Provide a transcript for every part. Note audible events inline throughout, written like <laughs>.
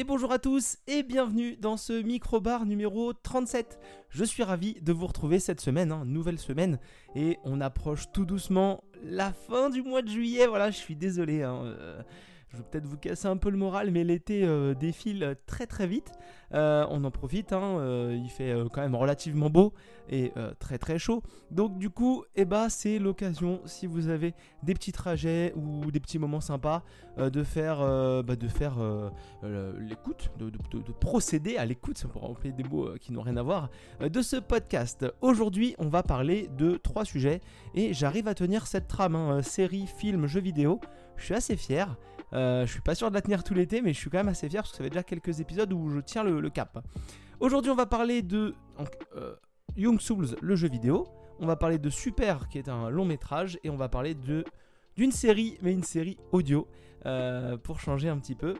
et bonjour à tous et bienvenue dans ce micro-bar numéro 37. Je suis ravi de vous retrouver cette semaine, hein, nouvelle semaine, et on approche tout doucement la fin du mois de juillet. Voilà, je suis désolé. Hein, euh, je vais peut-être vous casser un peu le moral, mais l'été euh, défile très très vite. Euh, on en profite, hein, euh, il fait quand même relativement beau et très très chaud. Donc du coup, eh ben, c'est l'occasion, si vous avez des petits trajets ou des petits moments sympas, de faire, bah, de faire l'écoute, de, procéder à l'écoute, pour employer des mots qui n'ont rien à voir, de ce podcast. Aujourd'hui, on va parler de trois sujets et j'arrive à tenir cette trame, hein, série, film, jeux vidéo. Je suis assez fier. Euh, je suis pas sûr de la tenir tout l'été, mais je suis quand même assez fier parce que ça fait déjà quelques épisodes où je tiens le, cap. Aujourd'hui, on va parler de euh, Young Souls, le jeu vidéo. On va parler de Super, qui est un long métrage, et on va parler de d'une série, mais une série audio, euh, pour changer un petit peu.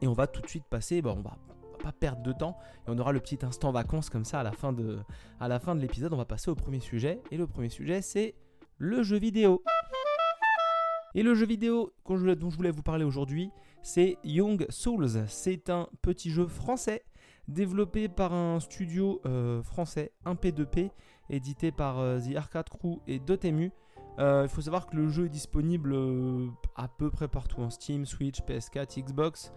Et on va tout de suite passer, bon, on va pas perdre de temps, et on aura le petit instant vacances comme ça à la fin de, à la fin de l'épisode. On va passer au premier sujet, et le premier sujet, c'est le jeu vidéo. Et le jeu vidéo dont je voulais vous parler aujourd'hui, c'est Young Souls. C'est un petit jeu français développé par un studio euh, français, un P2P, édité par euh, The Arcade Crew et Dotemu. Euh, il faut savoir que le jeu est disponible à peu près partout en Steam, Switch, PS4, Xbox.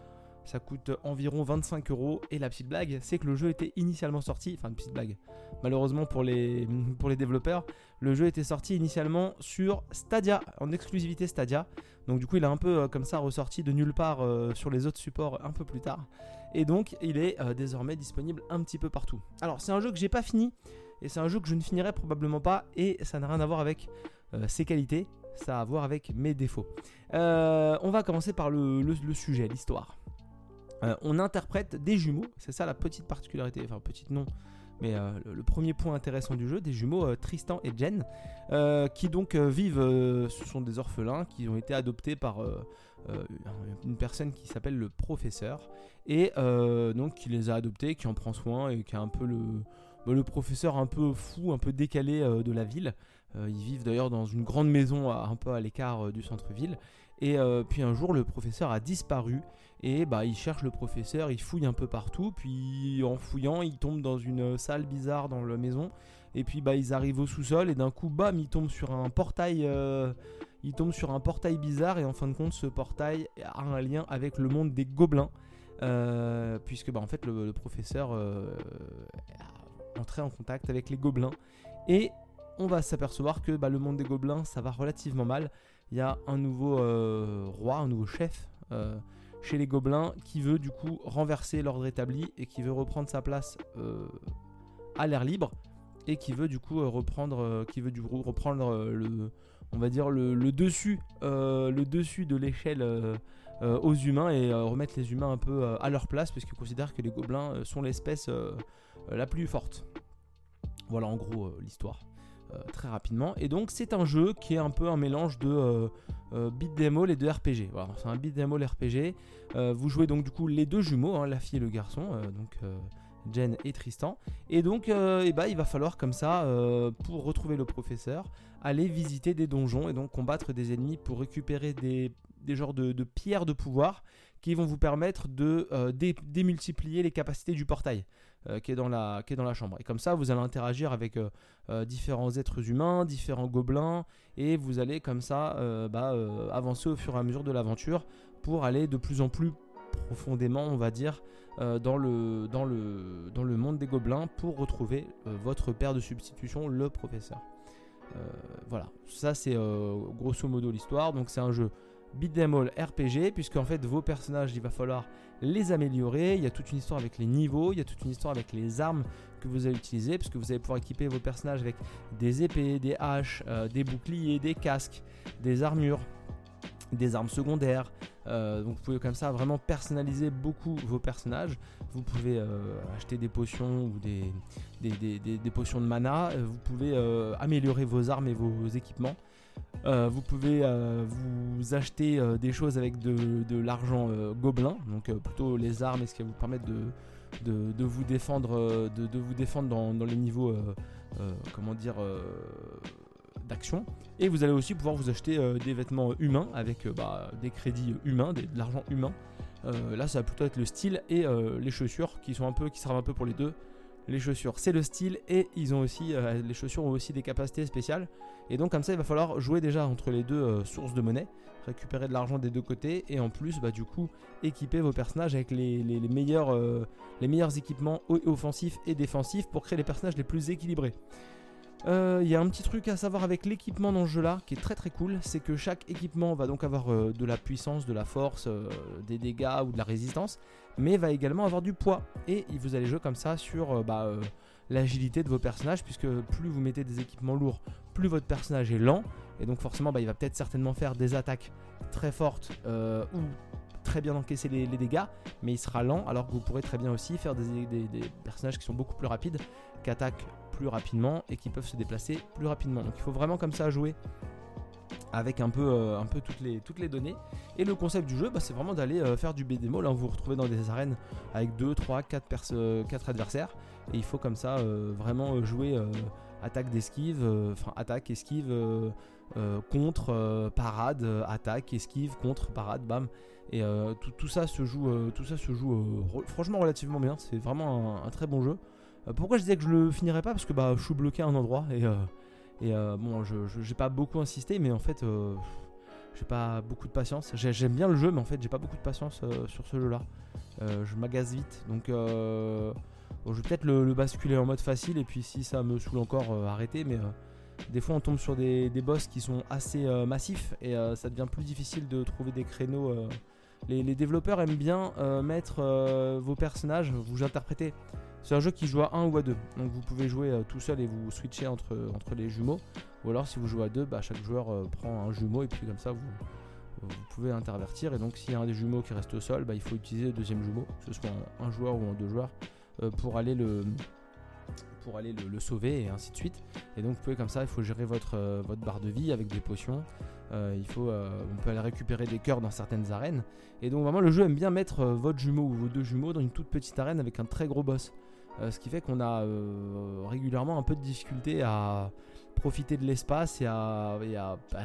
Ça coûte environ 25 euros. Et la petite blague, c'est que le jeu était initialement sorti. Enfin, une petite blague. Malheureusement pour les, <laughs> pour les développeurs, le jeu était sorti initialement sur Stadia, en exclusivité Stadia. Donc, du coup, il est un peu euh, comme ça ressorti de nulle part euh, sur les autres supports un peu plus tard. Et donc, il est euh, désormais disponible un petit peu partout. Alors, c'est un jeu que j'ai pas fini. Et c'est un jeu que je ne finirai probablement pas. Et ça n'a rien à voir avec ses qualités. Ça a à voir avec mes défauts. on va commencer par le sujet, l'histoire. Euh, on interprète des jumeaux, c'est ça la petite particularité, enfin petite non, mais euh, le, premier point intéressant du jeu, des jumeaux euh, Tristan et Jen, qui donc vivent, ce sont des orphelins qui ont été adoptés par une personne qui s'appelle le professeur, et donc qui les a adoptés, qui en prend soin et qui est un peu le, le professeur un peu fou, un peu décalé de la ville. ils vivent d'ailleurs dans une grande maison un peu à l'écart du centre-ville. Et puis un jour, le professeur a disparu et bah, il cherche le professeur, il fouille un peu partout, puis en fouillant, il tombe dans une salle bizarre dans la maison. Et puis bah, ils arrivent au sous-sol et d'un coup, bam, il tombe sur un portail. Euh, il tombe sur un portail bizarre et en fin de compte, ce portail a un lien avec le monde des gobelins. Euh, puisque bah, en fait le, professeur euh, entré en contact avec les gobelins et on va s'apercevoir que bah, le monde des gobelins ça va relativement mal. Il y a un nouveau roi, un nouveau chef chez les gobelins qui veut du coup renverser l'ordre établi et qui veut reprendre sa place euh, à l'air libre et qui veut du coup euh, reprendre euh, qui veut du coup reprendre le on va dire le, dessus le dessus de l'échelle aux humains et remettre les humains un peu à leur place parce qu'il considère que les gobelins sont l'espèce la plus forte voilà en gros l'histoire euh, très rapidement. Et donc c'est un jeu qui est un peu un mélange de euh, euh, beat et de RPG. Voilà, c'est un beat all RPG. vous jouez donc du coup les deux jumeaux, hein, la fille et le garçon, donc Jen et Tristan. Et donc et bah, il va falloir comme ça, pour retrouver le professeur, aller visiter des donjons et donc combattre des ennemis pour récupérer des, genres de, pierres de pouvoir qui vont vous permettre de démultiplier les capacités du portail. Euh, qui, est dans la, chambre. Et comme ça, vous allez interagir avec euh, euh, différents êtres humains, différents gobelins, et vous allez comme ça bah, avancer au fur et à mesure de l'aventure pour aller de plus en plus profondément, on va dire, dans le monde des gobelins pour retrouver votre père de substitution, le professeur. Voilà, ça c'est grosso modo l'histoire. Donc c'est un jeu beat all RPG, puisque en fait vos personnages, il va falloir les améliorer. Il y a toute une histoire avec les niveaux, il y a toute une histoire avec les armes que vous allez utiliser, puisque vous allez pouvoir équiper vos personnages avec des épées, des haches, euh, des boucliers, des casques, des armures, des armes secondaires. Euh, donc vous pouvez comme ça vraiment personnaliser beaucoup vos personnages. Vous pouvez euh, acheter des potions ou des, potions de mana. Vous pouvez améliorer vos armes et vos équipements. Euh, vous pouvez euh, vous acheter euh, des choses avec de, l'argent gobelin, donc plutôt les armes et ce qui va vous permettre de, vous défendre, de, vous défendre dans, les niveaux, comment dire, d'action. Et vous allez aussi pouvoir vous acheter des vêtements humains avec bah, des crédits humains, de l'argent humain. là, ça va plutôt être le style et les chaussures qui sont un peu, qui servent un peu pour les deux. Les chaussures, c'est le style et ils ont aussi, les chaussures ont aussi des capacités spéciales. Et donc comme ça, il va falloir jouer déjà entre les deux sources de monnaie, récupérer de l'argent des deux côtés et en plus, bah, du coup, équiper vos personnages avec les, meilleurs, les meilleurs équipements offensifs et défensifs pour créer les personnages les plus équilibrés. Euh, il y a un petit truc à savoir avec l'équipement dans ce jeu là qui est très très cool, c'est que chaque équipement va donc avoir euh, de la puissance, de la force, euh, des dégâts ou de la résistance, mais va également avoir du poids. Et vous allez jouer comme ça sur bah, l'agilité de vos personnages, puisque plus vous mettez des équipements lourds, plus votre personnage est lent, et donc forcément bah, il va peut-être certainement faire des attaques très fortes ou très bien encaisser les, dégâts, mais il sera lent, alors que vous pourrez très bien aussi faire des, des personnages qui sont beaucoup plus rapides, qui attaquent plus rapidement et qui peuvent se déplacer plus rapidement. Donc il faut vraiment comme ça jouer avec un peu, euh, un peu toutes, les, toutes les données. Et le concept du jeu, bah, c'est vraiment d'aller euh, faire du BDMO. Là, vous vous retrouvez dans des arènes avec 2, 3, 4, 4 adversaires. Et il faut comme ça euh, vraiment jouer attaque d'esquive, enfin attaque, esquive, contre, parade, attaque, esquive, contre, parade, bam. Et tout, ça se joue, tout ça se joue franchement relativement bien. C'est vraiment un très bon jeu. Euh, pourquoi je disais que je le finirais pas? Parce que bah, je suis bloqué à un endroit et, euh, et euh, bon, je j'ai pas beaucoup insisté, mais en fait, j'ai pas beaucoup de patience. J'aime bien le jeu, mais en fait, j'ai pas beaucoup de patience sur ce jeu-là. je m'agace vite, donc je vais peut-être le, basculer en mode facile et puis si ça me saoule encore, arrêter. Mais des fois, on tombe sur des, des boss qui sont assez massifs et ça devient plus difficile de trouver des créneaux. Les, les, développeurs aiment bien mettre vos personnages, vous interprétez c'est un jeu qui joue à 1 ou à 2. Donc vous pouvez jouer euh, tout seul et vous switcher entre, entre les jumeaux. Ou alors si vous jouez à 2, bah, chaque joueur euh, prend un jumeau et puis comme ça vous, vous pouvez intervertir. Et donc s'il y a un des jumeaux qui reste au sol, bah, il faut utiliser le deuxième jumeau, que ce soit un, joueur ou deux joueurs, euh, pour aller le pour aller le, sauver et ainsi de suite. Et donc vous pouvez comme ça, il faut gérer votre, votre barre de vie avec des potions. il faut, on peut aller récupérer des cœurs dans certaines arènes. Et donc vraiment le jeu aime bien mettre votre jumeau ou vos deux jumeaux dans une toute petite arène avec un très gros boss. Euh, ce qui fait qu'on a euh, régulièrement un peu de difficulté à profiter de l'espace et, à,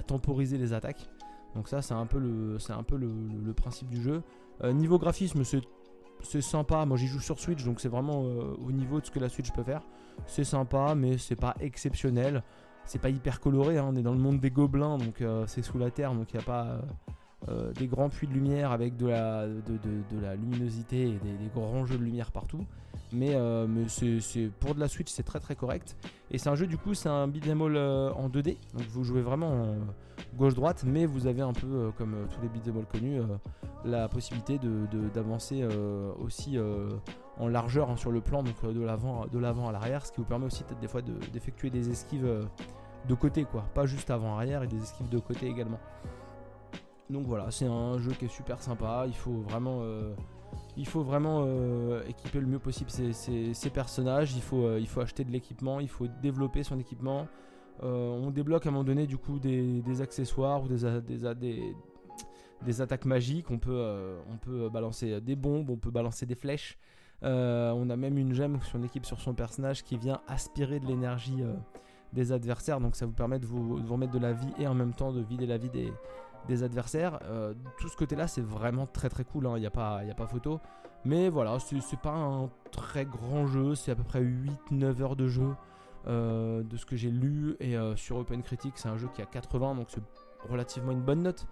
temporiser les attaques. Donc ça c'est un peu le, un peu le, principe du jeu. Euh, niveau graphisme c'est sympa, moi j'y joue sur Switch donc c'est vraiment au niveau de ce que la Switch peut faire. C'est sympa mais c'est pas exceptionnel. C'est pas hyper coloré, hein. on est dans le monde des gobelins donc c'est sous la terre donc il n'y a pas des grands puits de lumière avec de la, luminosité et des, grands jeux de lumière partout. Mais, euh, pour de la Switch c'est très très correct. Et c'est un jeu du coup c'est un beat'em all euh, en 2D donc vous jouez vraiment gauche droite mais vous avez un peu euh, comme tous les beat'em all connus la possibilité d'avancer aussi en largeur hein, sur le plan donc de l'avant de l'avant à l'arrière ce qui vous permet aussi peut-être des fois d'effectuer des esquives de côté quoi. Pas juste avant arrière et des esquives de côté également donc voilà c'est un jeu qui est super sympa il faut vraiment il faut vraiment euh, équiper le mieux possible ces, personnages. Il faut, euh, il faut acheter de l'équipement, il faut développer son équipement. Euh, on débloque à un moment donné du coup des, accessoires ou des, des, des, attaques magiques. On peut, on peut balancer des bombes, on peut balancer des flèches. on a même une gemme sur une équipe sur son personnage qui vient aspirer de l'énergie des adversaires. Donc ça vous permet de vous remettre de la vie et en même temps de vider la vie des, des adversaires. Euh, tout ce côté-là, c'est vraiment très très cool, il hein. n'y a, pas, a pas photo. Mais voilà, c'est pas un très grand jeu, c'est à peu près 8-9 heures de jeu euh, de ce que j'ai lu. Et euh, sur Open Critic, c'est un jeu qui a 80, donc c'est relativement une bonne note.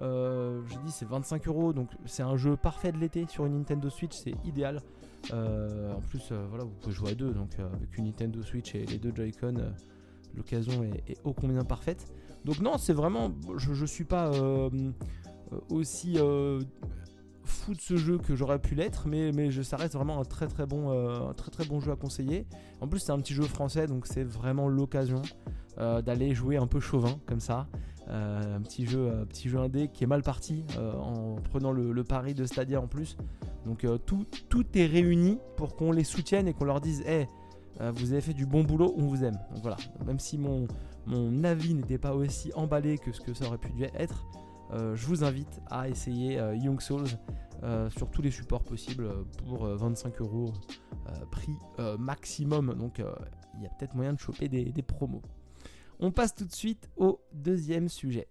j'ai dit c'est 25 euros, donc c'est un jeu parfait de l'été sur une Nintendo Switch, c'est idéal. en plus, voilà, vous pouvez jouer à deux, donc avec une Nintendo Switch et les deux Joy-Con, l'occasion est, est, ô combien parfaite. Donc non, c'est vraiment, je, je suis pas euh, aussi euh, fou de ce jeu que j'aurais pu l'être, mais, mais ça reste vraiment un très très bon, euh, un très très bon jeu à conseiller. En plus, c'est un petit jeu français, donc c'est vraiment l'occasion d'aller jouer un peu chauvin comme ça. un petit jeu, petit jeu indé qui est mal parti en prenant le, pari de Stadia en plus. Donc tout, tout est réuni pour qu'on les soutienne et qu'on leur dise, hey, vous avez fait du bon boulot, on vous aime. Voilà, même si mon, mon avis n'était pas aussi emballé que ce que ça aurait pu être, euh, je vous invite à essayer euh, Young Souls euh, sur tous les supports possibles pour 25 euros prix maximum. Donc il y a peut-être moyen de choper des, des, promos. On passe tout de suite au deuxième sujet.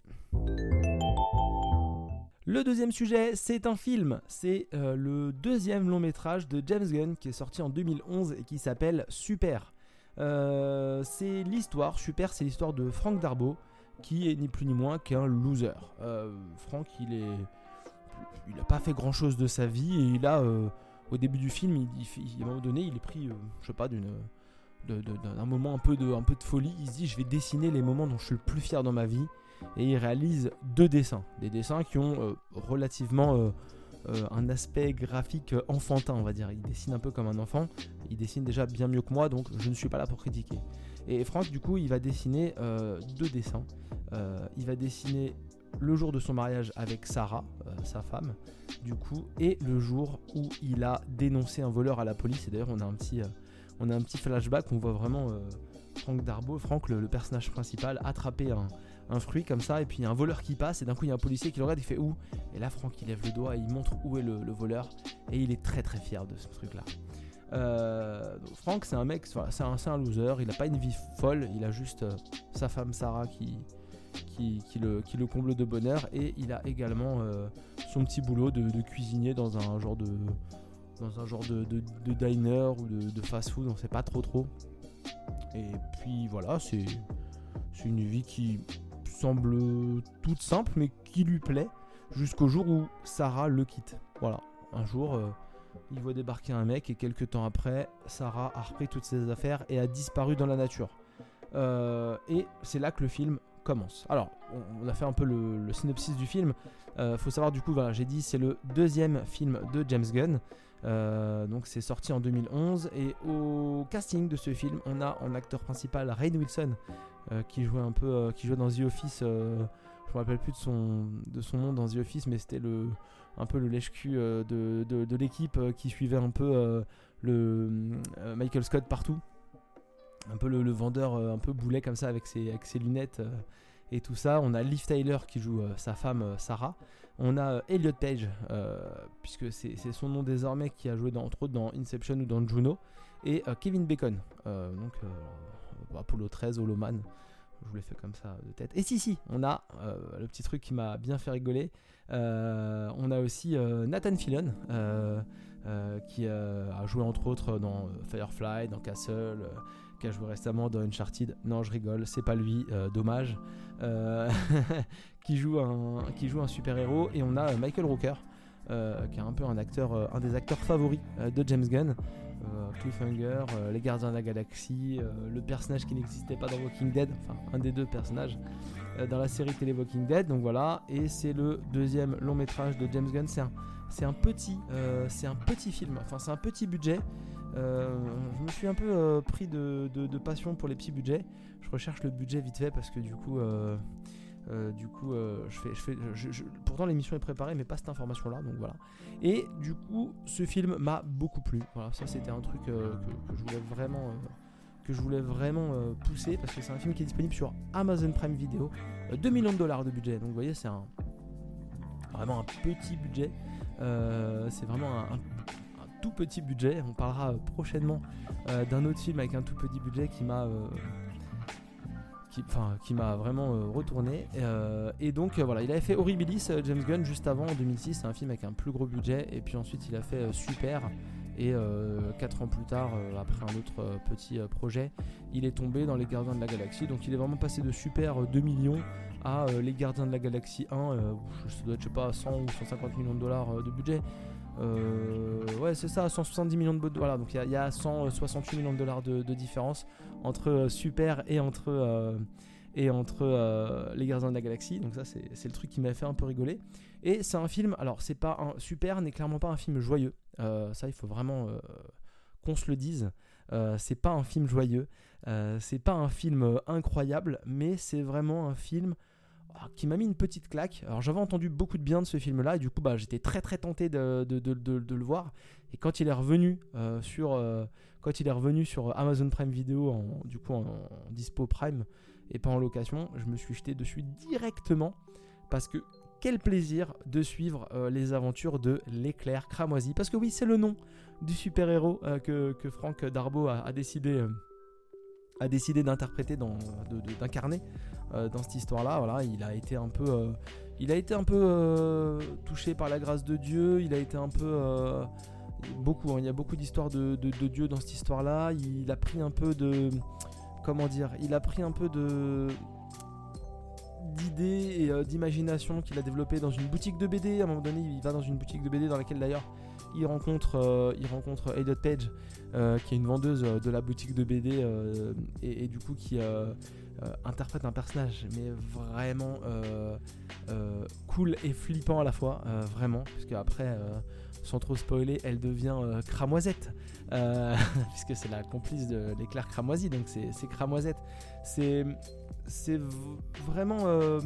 Le deuxième sujet, c'est un film. C'est euh, le deuxième long métrage de James Gunn qui est sorti en 2011 et qui s'appelle Super. Euh, c'est l'histoire, Super, c'est l'histoire de Frank Darbo qui est ni plus ni moins qu'un loser. Euh, Frank, il est, il n'a pas fait grand chose de sa vie et il a, au début du film, il, un moment donné, il est pris, je sais pas, d'un moment un peu, de, folie, il dit je vais dessiner les moments dont je suis le plus fier dans ma vie et il réalise deux dessins, des dessins qui ont euh, relativement euh, euh, un aspect graphique enfantin, on va dire. Il dessine un peu comme un enfant, il dessine déjà bien mieux que moi, donc je ne suis pas là pour critiquer. Et Franck, du coup, il va dessiner deux dessins. il va dessiner le jour de son mariage avec Sarah, sa femme, du coup, et le jour où il a dénoncé un voleur à la police. Et d'ailleurs, on a un petit, on a un petit flashback, on voit vraiment Franck Darbo, Franck, le, personnage principal, attraper un, fruit comme ça, et puis il y a un voleur qui passe, et d'un coup il y a un policier qui le regarde, il fait où Et là Franck il lève le doigt et il montre où est le, voleur, et il est très très fier de ce truc là. Euh, Franck c'est un mec, c'est un, loser, il n'a pas une vie folle, il a juste euh, sa femme Sarah qui, le, comble de bonheur, et il a également euh, son petit boulot de, cuisinier dans un genre de dans un genre de, de diner ou de, fast-food, on sait pas trop trop. Et puis voilà, c'est une vie qui semble toute simple, mais qui lui plaît, jusqu'au jour où Sarah le quitte. Voilà, un jour, euh, il voit débarquer un mec et quelques temps après, Sarah a repris toutes ses affaires et a disparu dans la nature. Euh, et c'est là que le film commence. Alors, on, a fait un peu le, synopsis du film. Euh, faut savoir du coup, voilà, j'ai dit c'est le deuxième film de James Gunn. Donc c'est sorti en 2011 et au casting de ce film, on a en acteur principal Rain Wilson euh, qui jouait un peu, euh, qui jouait dans The Office. Euh, je me rappelle plus de son, de son nom dans The Office, mais c'était le, un peu le lèche-cul de, de, l'équipe qui suivait un peu le Michael Scott partout. Un peu le, vendeur un peu boulet comme ça avec ses, avec ses lunettes et tout ça. On a Liv Tyler qui joue sa femme Sarah. On a Elliot Page, puisque c'est son nom désormais, qui a joué entre autres dans Inception ou dans Juno. Et Kevin Bacon, donc Apollo 13, Holoman. Je vous l'ai fait comme ça de tête. Et si, si, on a euh, le petit truc qui m'a bien fait rigoler. Euh, on a aussi euh, Nathan Fillion, qui a joué entre autres dans Firefly, dans Castle, qui a joué récemment dans Uncharted. Non, je rigole, c'est pas lui, dommage. <laughs> qui, joue un, qui joue un super héros. Et on a Michael Rooker. qui est un peu un acteur, un des acteurs favoris de James Gunn, euh, Cliffhanger, euh, Les Gardiens de la Galaxie, euh, le personnage qui n'existait pas dans Walking Dead, enfin un des deux personnages dans la série télé Walking Dead. Donc voilà, et c'est le deuxième long métrage de James Gunn. C'est un, c'est un petit, c'est un petit film. Enfin c'est un petit budget. Je me suis un peu pris de, passion pour les petits budgets. Je recherche le budget vite fait parce que du coup. Euh, du coup, euh, je fais, je fais, pourtant l'émission est préparée, mais pas cette information-là, donc voilà. Et du coup, ce film m'a beaucoup plu. Voilà, ça c'était un truc euh, que, je voulais vraiment, que je voulais vraiment pousser parce que c'est un film qui est disponible sur Amazon Prime Video, 2 millions de dollars de budget. Donc vous voyez, c'est un vraiment un petit budget. c'est vraiment un, tout petit budget. On parlera prochainement d'un autre film avec un tout petit budget qui m'a qui, qui m'a vraiment euh, retourné. Euh, et donc euh, voilà, il avait fait Horribilis, James Gunn, juste avant, en 2006, c'est un film avec un plus gros budget. Et puis ensuite, il a fait Super. Et 4 ans plus tard, après un autre petit projet, il est tombé dans Les Gardiens de la Galaxie. Donc il est vraiment passé de Super 2 millions à Les Gardiens de la Galaxie 1, ça doit être, je sais pas, 100 ou 150 millions de dollars de budget. Euh, ouais, c'est ça, 170 millions de dollars. Voilà, donc il y, a 168 millions de dollars de, différence entre euh, Super et entre, euh, et entre Les Gardiens de la Galaxie. Donc, ça, c'est le truc qui m'a fait un peu rigoler. Et c'est un film, alors, c'est pas. Super n'est clairement pas un film joyeux. ça, il faut vraiment qu'on se le dise. c'est pas un film joyeux. c'est pas un film incroyable, mais c'est vraiment un film qui m'a mis une petite claque. Alors j'avais entendu beaucoup de bien de ce film-là et du coup bah, j'étais très très tenté de, de, le voir. Et quand il est revenu euh, sur euh, quand il est revenu sur Amazon Prime Video, en, du coup en, dispo Prime et pas en location, je me suis jeté dessus directement parce que quel plaisir de suivre euh, les aventures de l'éclair cramoisi. Parce que oui, c'est le nom du super-héros que, que, Franck Darbo a décidé a décidé d'interpréter, d'incarner euh, dans cette histoire-là. Voilà, il a été un peu, euh, il a été un peu touché par la grâce de Dieu, il a été un peu beaucoup, hein. il y a beaucoup d'histoires de, Dieu dans cette histoire-là. Il a pris un peu de, comment dire, il a pris un peu de d'idées et euh, d'imagination qu'il a développé dans une boutique de BD. À un moment donné, il va dans une boutique de BD dans laquelle d'ailleurs il rencontre, euh, il rencontre Elliot Page, euh, qui est une vendeuse de la boutique de BD et, du coup qui interprète un personnage, mais vraiment cool et flippant à la fois, vraiment, puisque après sans trop spoiler, elle devient euh, cramoisette, euh, <laughs> puisque c'est la complice de l'éclair cramoisi, donc c'est cramoisette. C'est vraiment. Euh,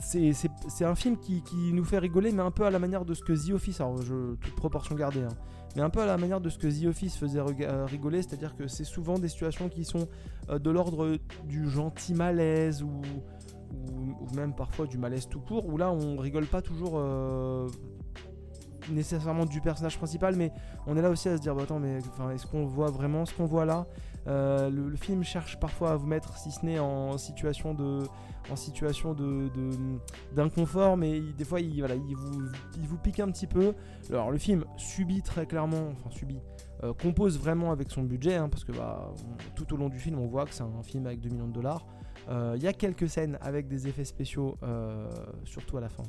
c'est un film qui, nous fait rigoler, mais un peu à la manière de ce que The Office, alors je, toute proportion gardée, hein, mais un peu à la manière de ce que The faisait rigoler, c'est-à-dire que c'est souvent des situations qui sont de l'ordre du gentil malaise ou, ou, même parfois du malaise tout court, où là on rigole pas toujours nécessairement du personnage principal, mais on est là aussi à se dire bah, attends, mais est-ce qu'on voit vraiment ce qu'on voit là? Euh, le, film cherche parfois à vous mettre, si ce n'est en situation de, en situation de, d'inconfort, mais des fois il, voilà, il, vous, il vous pique un petit peu. Alors le film subit très clairement, enfin subit, euh, compose vraiment avec son budget, hein, parce que bah, tout au long du film on voit que c'est un film avec 2 millions de dollars. Euh, il y a quelques scènes avec des effets spéciaux, surtout à la fin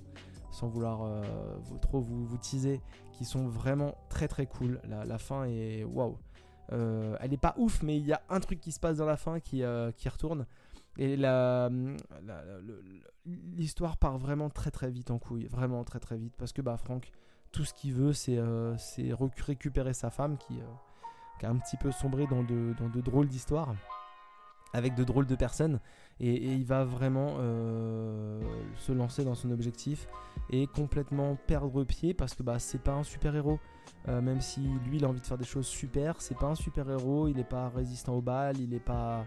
sans vouloir euh, trop vous, vous teaser, qui sont vraiment très très cool. La, fin est waouh. Euh, elle est pas ouf, mais il y a un truc qui se passe dans la fin qui, euh, qui retourne. Et l'histoire part vraiment très très vite en couille, vraiment très très vite, parce que bah Franck, tout ce qu'il veut, c'est récupérer sa femme qui, qui, a un petit peu sombré dans de, dans de drôles d'histoires, avec de drôles de personnes. Et, il va vraiment euh, se lancer dans son objectif et complètement perdre pied parce que bah, c'est pas un super héros. Euh, même si lui il a envie de faire des choses super, c'est pas un super héros, il est pas résistant aux balles, il est pas,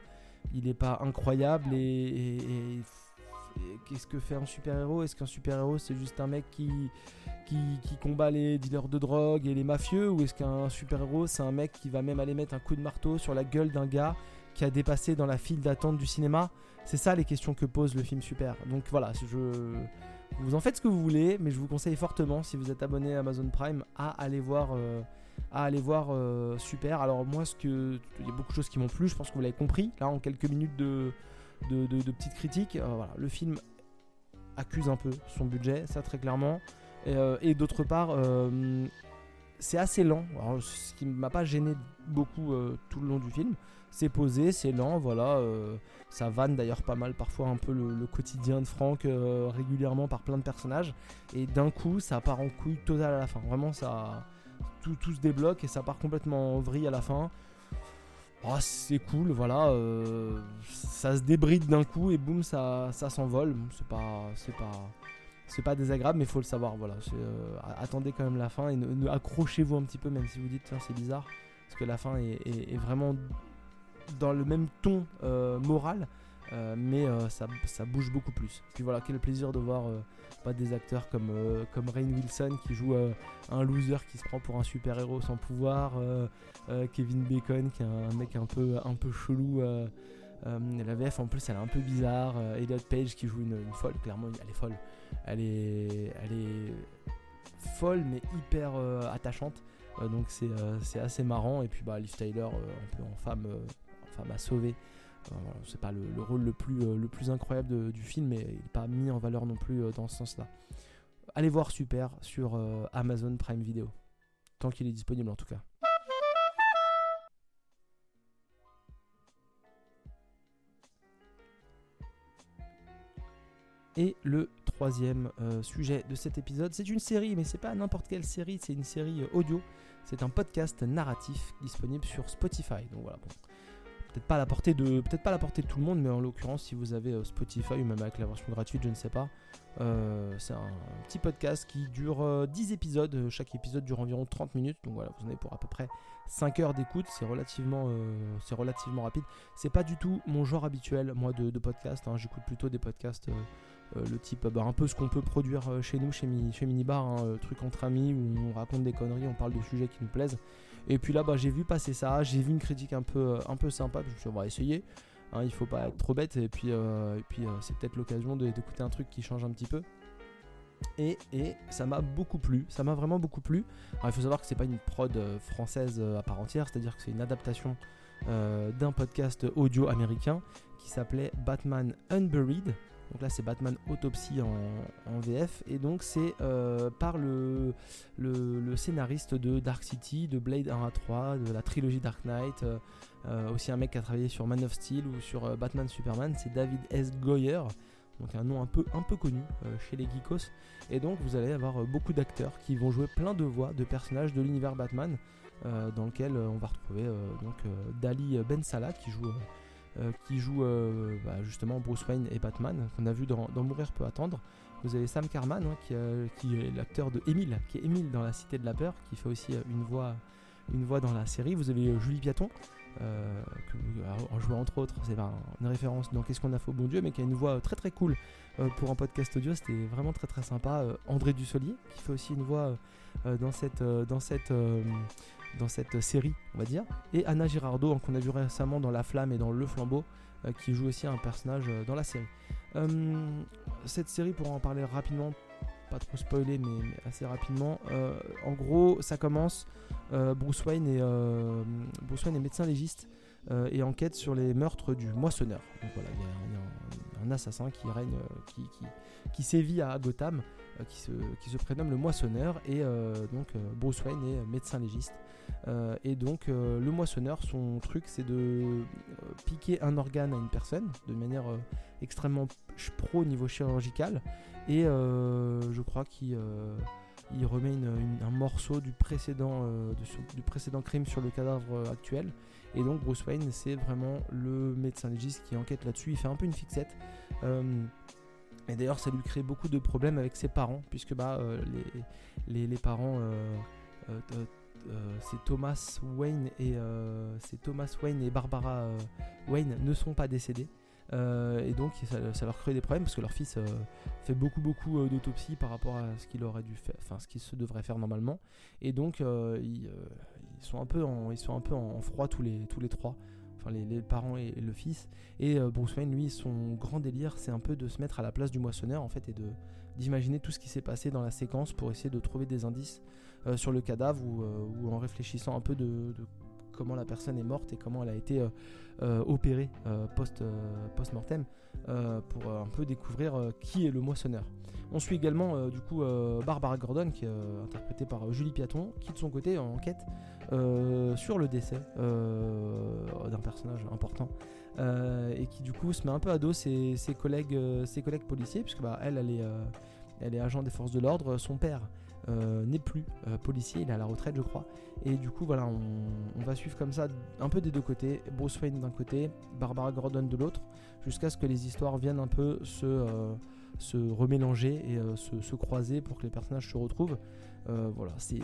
il est pas incroyable. Et, qu'est-ce que fait un super héros Est-ce qu'un super héros c'est juste un mec qui, qui, qui, combat les dealers de drogue et les mafieux? Ou est-ce qu'un super héros c'est un mec qui va même aller mettre un coup de marteau sur la gueule d'un gars qui a dépassé dans la file d'attente du cinéma c'est ça les questions que pose le film Super. Donc voilà, je, vous en faites ce que vous voulez, mais je vous conseille fortement, si vous êtes abonné à Amazon Prime, à aller voir, euh, à aller voir euh, Super. Alors moi, ce que il y a beaucoup de choses qui m'ont plu, je pense que vous l'avez compris. Là, en quelques minutes de, de, petites critiques, euh, voilà, le film accuse un peu son budget, ça très clairement. Et, d'autre part, c'est assez lent, ce qui ne m'a pas gêné beaucoup tout le long du film. C'est posé, c'est lent, voilà. Ça vanne d'ailleurs pas mal parfois un peu le, quotidien de Franck euh, régulièrement par plein de personnages. Et d'un coup, ça part en couille totale à la fin. Vraiment, ça tout, tout se débloque et ça part complètement en vrille à la fin. Oh, c'est cool, voilà. Euh, ça se débride d'un coup et boum, ça, ça s'envole. C'est pas, c'est pas, c'est pas désagréable, mais faut le savoir. Voilà. Euh, attendez quand même la fin et accrochez-vous un petit peu, même si vous dites c'est bizarre, parce que la fin est vraiment dans le même ton euh, moral, euh, mais euh, ça, ça, bouge beaucoup plus. Puis voilà, quel plaisir de voir pas des acteurs comme, comme Rain Wilson qui joue un loser qui se prend pour un super héros sans pouvoir, Kevin Bacon qui est un mec un peu, un peu chelou. la VF en plus elle est un peu bizarre. Elliot Page qui joue une, folle, clairement elle est folle. Elle est, elle est folle mais hyper attachante. donc c'est assez marrant. Et puis bah, Liv Tyler un peu en femme enfin m'a sauvé. Euh, c'est pas le, rôle le plus, euh, le plus incroyable du film, mais il n'est pas mis en valeur non plus euh, dans ce sens-là. Allez voir Super sur Amazon Prime Video, tant qu'il est disponible en tout cas. Et le troisième sujet de cet épisode, c'est une série, mais c'est pas n'importe quelle série, c'est une série audio. C'est un podcast narratif disponible sur Spotify. Donc voilà, bon peut-être pas à la portée de peut-être pas la portée de tout le monde mais en l'occurrence si vous avez euh, Spotify ou même avec la version gratuite je ne sais pas euh, c'est un petit podcast qui dure 10 euh, épisodes. Chaque épisode dure environ 30 minutes. Donc voilà vous en avez pour à peu près 5 heures d'écoute. C'est relativement c'est relativement rapide. C'est pas du tout mon genre habituel moi de, podcast hein. j'écoute plutôt des podcasts le type bah, un peu ce qu'on peut produire chez nous chez, chez Minibar hein, truc entre amis où on raconte des conneries on parle de sujets qui nous plaisent et puis là, bah, j'ai vu passer ça, j'ai vu une critique un peu, un peu sympa, je me suis dit, on va essayer. Hein, il faut pas être trop bête et puis, et puis c'est peut-être l'occasion d'écouter un truc qui change un petit peu. Et, ça m'a beaucoup plu, ça m'a vraiment beaucoup plu. Alors, il faut savoir que c'est pas une prod française à part entière, c'est-à-dire que c'est une adaptation d'un podcast audio américain qui s'appelait Batman Unburied. Donc là, c'est Batman Autopsy en, VF. Et donc, c'est euh, par le, scénariste de Dark City, de Blade 1 à 3, de la trilogie Dark Knight. Euh, euh, aussi un mec qui a travaillé sur Man of Steel ou sur Batman Superman. C'est David S. Goyer. Donc un nom un peu, connu chez les geekos. Et donc, vous allez avoir beaucoup d'acteurs qui vont jouer plein de voix de personnages de l'univers Batman. dans lequel on va retrouver donc Dali Ben Salah qui joue qui joue euh, bah, justement Bruce Wayne et Batman, qu'on a vu dans, Mourir peut attendre. Vous avez Sam Carman, hein, qui, est l'acteur de Emile, qui est Emile dans La Cité de la Peur, qui fait aussi euh, une voix, une voix dans la série. Vous avez Julie Piaton, euh, que, joué entre autres, c'est une référence dans Qu'est-ce qu'on a fait au bon Dieu, mais qui a une voix très très cool pour un podcast audio, c'était vraiment très très sympa. André Dussolier, qui fait aussi une voix dans cette, dans cette dans cette série, on va dire. Et Anna Girardot, hein, qu'on a vu récemment dans La Flamme et dans Le Flambeau, euh, qui joue aussi un personnage euh, dans la série. Euh, cette série, pour en parler rapidement, pas trop spoiler, mais, assez rapidement, en gros, ça commence. Bruce, Wayne est, Bruce Wayne est médecin légiste et enquête sur les meurtres du moissonneur. Donc voilà, il y, a un, assassin qui règne, qui, qui, sévit à Gotham. Qui se, qui se, prénomme le moissonneur et donc Bruce Wayne est médecin légiste euh, et donc euh, le moissonneur, son truc, c'est de euh, piquer un organe à une personne de manière extrêmement pro au niveau chirurgical. Et je crois qu'il remet un morceau du précédent, du précédent crime sur le cadavre actuel. Et donc Bruce Wayne, c'est vraiment le médecin légiste qui enquête là-dessus. Il fait un peu une fixette. et d'ailleurs, ça lui crée beaucoup de problèmes avec ses parents, puisque bah, les, les, parents euh, c'est Thomas Wayne et euh, c'est Thomas Wayne et Barbara euh, Wayne ne sont pas décédés. Et donc ça, leur crée des problèmes parce que leur fils fait beaucoup beaucoup d'autopsies par rapport à ce qu'il aurait dû faire, enfin ce qu'il se devrait faire normalement. Et donc ils, sont un peu en, ils sont un peu en froid tous les tous les trois. Enfin, les, parents et, le fils. Et Bruce Wayne, lui, son grand délire, c'est un peu de se mettre à la place du moissonneur, en fait, et d'imaginer tout ce qui s'est passé dans la séquence pour essayer de trouver des indices euh, sur le cadavre euh, ou, en réfléchissant un peu de, comment la personne est morte et comment elle a été euh, opérée post, post-mortem pour un peu découvrir qui est le moissonneur. On suit également du coup Barbara Gordon qui est interprétée par Julie Piaton qui de son côté enquête sur le décès d'un personnage important et qui du coup se met un peu à dos ses, collègues, ses collègues policiers puisque bah, elle est agent des forces de l'ordre, son père euh, n'est plus euh, policier, il est à la retraite je crois. Et du coup voilà, on, va suivre comme ça un peu des deux côtés, Bruce Wayne d'un côté, Barbara Gordon de l'autre, jusqu'à ce que les histoires viennent un peu se, euh, se remélanger et se, croiser pour que les personnages se retrouvent. voilà, c'est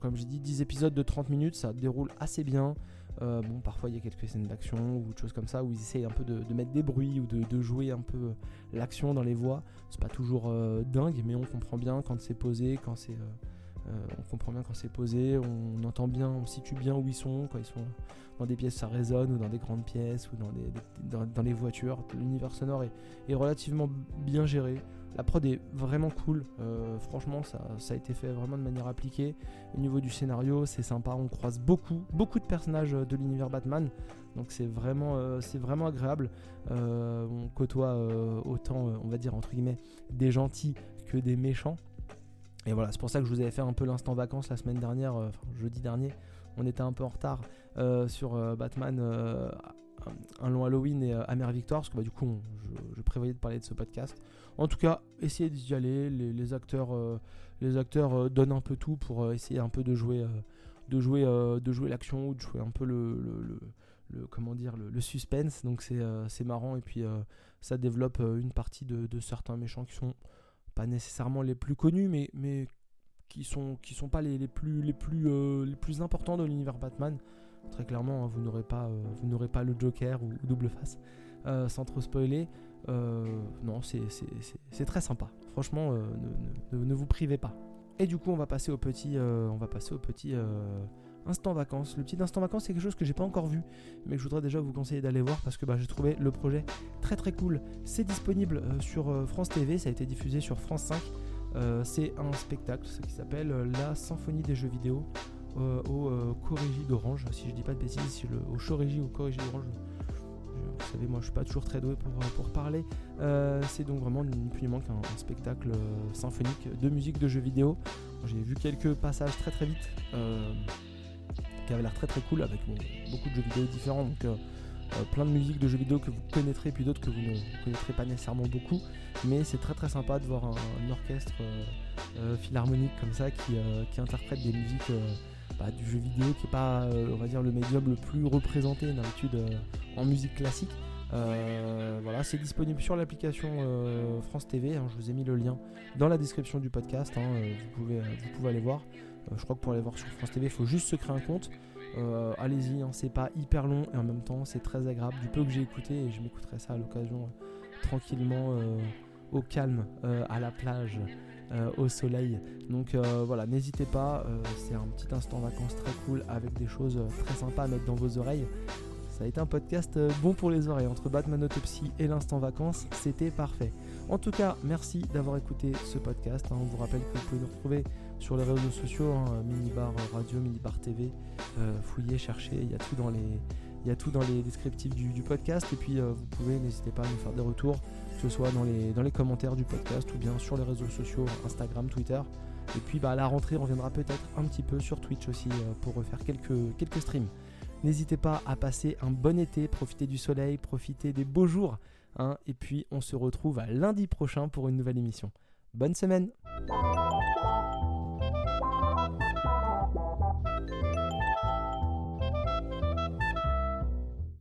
comme j'ai dit 10 épisodes de 30 minutes, ça déroule assez bien. Euh, bon, parfois il y a quelques scènes d'action ou de choses comme ça où ils essayent un peu de, mettre des bruits ou de, jouer un peu euh, l'action dans les voix. C'est pas toujours euh, dingue, mais on comprend bien quand c'est posé, quand c'est. On comprend bien quand c'est posé, on entend bien, on situe bien où ils sont, quand ils sont dans des pièces ça résonne ou dans des grandes pièces ou dans, des, les voitures. L'univers sonore est, relativement bien géré. La prod est vraiment cool, euh, franchement ça, a été fait vraiment de manière appliquée. Au niveau du scénario, c'est sympa, on croise beaucoup, beaucoup de personnages de l'univers Batman, donc c'est vraiment, euh, vraiment agréable. Euh, on côtoie autant, on va dire entre guillemets, des gentils que des méchants. Et voilà, c'est pour ça que je vous avais fait un peu l'instant vacances la semaine dernière, jeudi dernier. On était un peu en retard sur Batman un long Halloween et Amère Victoire, parce que bah, du coup, je, prévoyais de parler de ce podcast. En tout cas, essayez d'y aller. Les, acteurs, euh, les acteurs euh, donnent un peu tout pour euh, essayer un peu de jouer, de jouer, de jouer l'action ou de jouer un peu le, le, comment dire, le, suspense. Donc c'est marrant et puis ça développe une partie de, certains méchants qui sont pas nécessairement les plus connus, mais, mais qui sont qui sont pas les, les plus les plus les plus importants de l'univers Batman. Très clairement, hein, vous n'aurez pas vous n'aurez pas le Joker ou, ou double face. sans trop spoiler. Euh, non, c'est très sympa. Franchement, euh, ne, vous privez pas. Et du coup, on va passer au petit, euh, on va passer au petit, Instant Vacances. Le petit Instant Vacances, c'est quelque chose que j'ai pas encore vu, mais que je voudrais déjà vous conseiller d'aller voir parce que bah, j'ai trouvé le projet très très cool. C'est disponible euh, sur euh, France TV, ça a été diffusé sur France 5. c'est un spectacle qui s'appelle La Symphonie des jeux vidéo au Corrigi d'Orange, si je dis pas de bêtises, le, au Chorégie ou Corrigi d'Orange vous savez, moi je suis pas toujours très doué pour, euh, pour parler. Euh, c'est donc vraiment ni plus ni moins qu'un spectacle euh, symphonique de musique de jeux vidéo. J'ai vu quelques passages très très vite qui avaient l'air très très cool avec beaucoup de jeux vidéo différents. Donc plein de musique de jeux vidéo que vous connaîtrez, puis d'autres que vous ne connaîtrez pas nécessairement beaucoup. Mais c'est très très sympa de voir un, orchestre philharmonique comme ça qui, qui interprète des musiques bah, du jeu vidéo qui n'est pas, euh, on va dire, le médium le plus représenté d'habitude euh, en musique classique. Euh, voilà, c'est disponible sur l'application France TV. Hein, je vous ai mis le lien dans la description du podcast. Hein, vous, pouvez, vous pouvez aller voir. Je crois que pour aller voir sur France TV, il faut juste se créer un compte. Allez-y, hein, c'est pas hyper long et en même temps c'est très agréable. Du peu que j'ai écouté et je m'écouterai ça à l'occasion tranquillement au calme à la plage. Euh, au soleil. Donc euh, voilà, n'hésitez pas, euh, c'est un petit instant vacances très cool avec des choses très sympas à mettre dans vos oreilles. Ça a été un podcast bon pour les oreilles. Entre Batman Autopsy et l'instant vacances, c'était parfait. En tout cas, merci d'avoir écouté ce podcast. Hein. On vous rappelle que vous pouvez nous retrouver sur les réseaux sociaux, hein, Minibar Radio, Minibar TV. fouillez, cherchez, il y a tout dans les, descriptifs du, podcast. Et puis vous pouvez, n'hésitez pas à nous faire des retours que ce soit dans les, commentaires du podcast ou bien sur les réseaux sociaux, Instagram, Twitter. Et puis bah, à la rentrée, on viendra peut-être un petit peu sur Twitch aussi euh, pour refaire quelques, streams. N'hésitez pas à passer un bon été, profiter du soleil, profiter des beaux jours. Hein, et puis on se retrouve à lundi prochain pour une nouvelle émission. Bonne semaine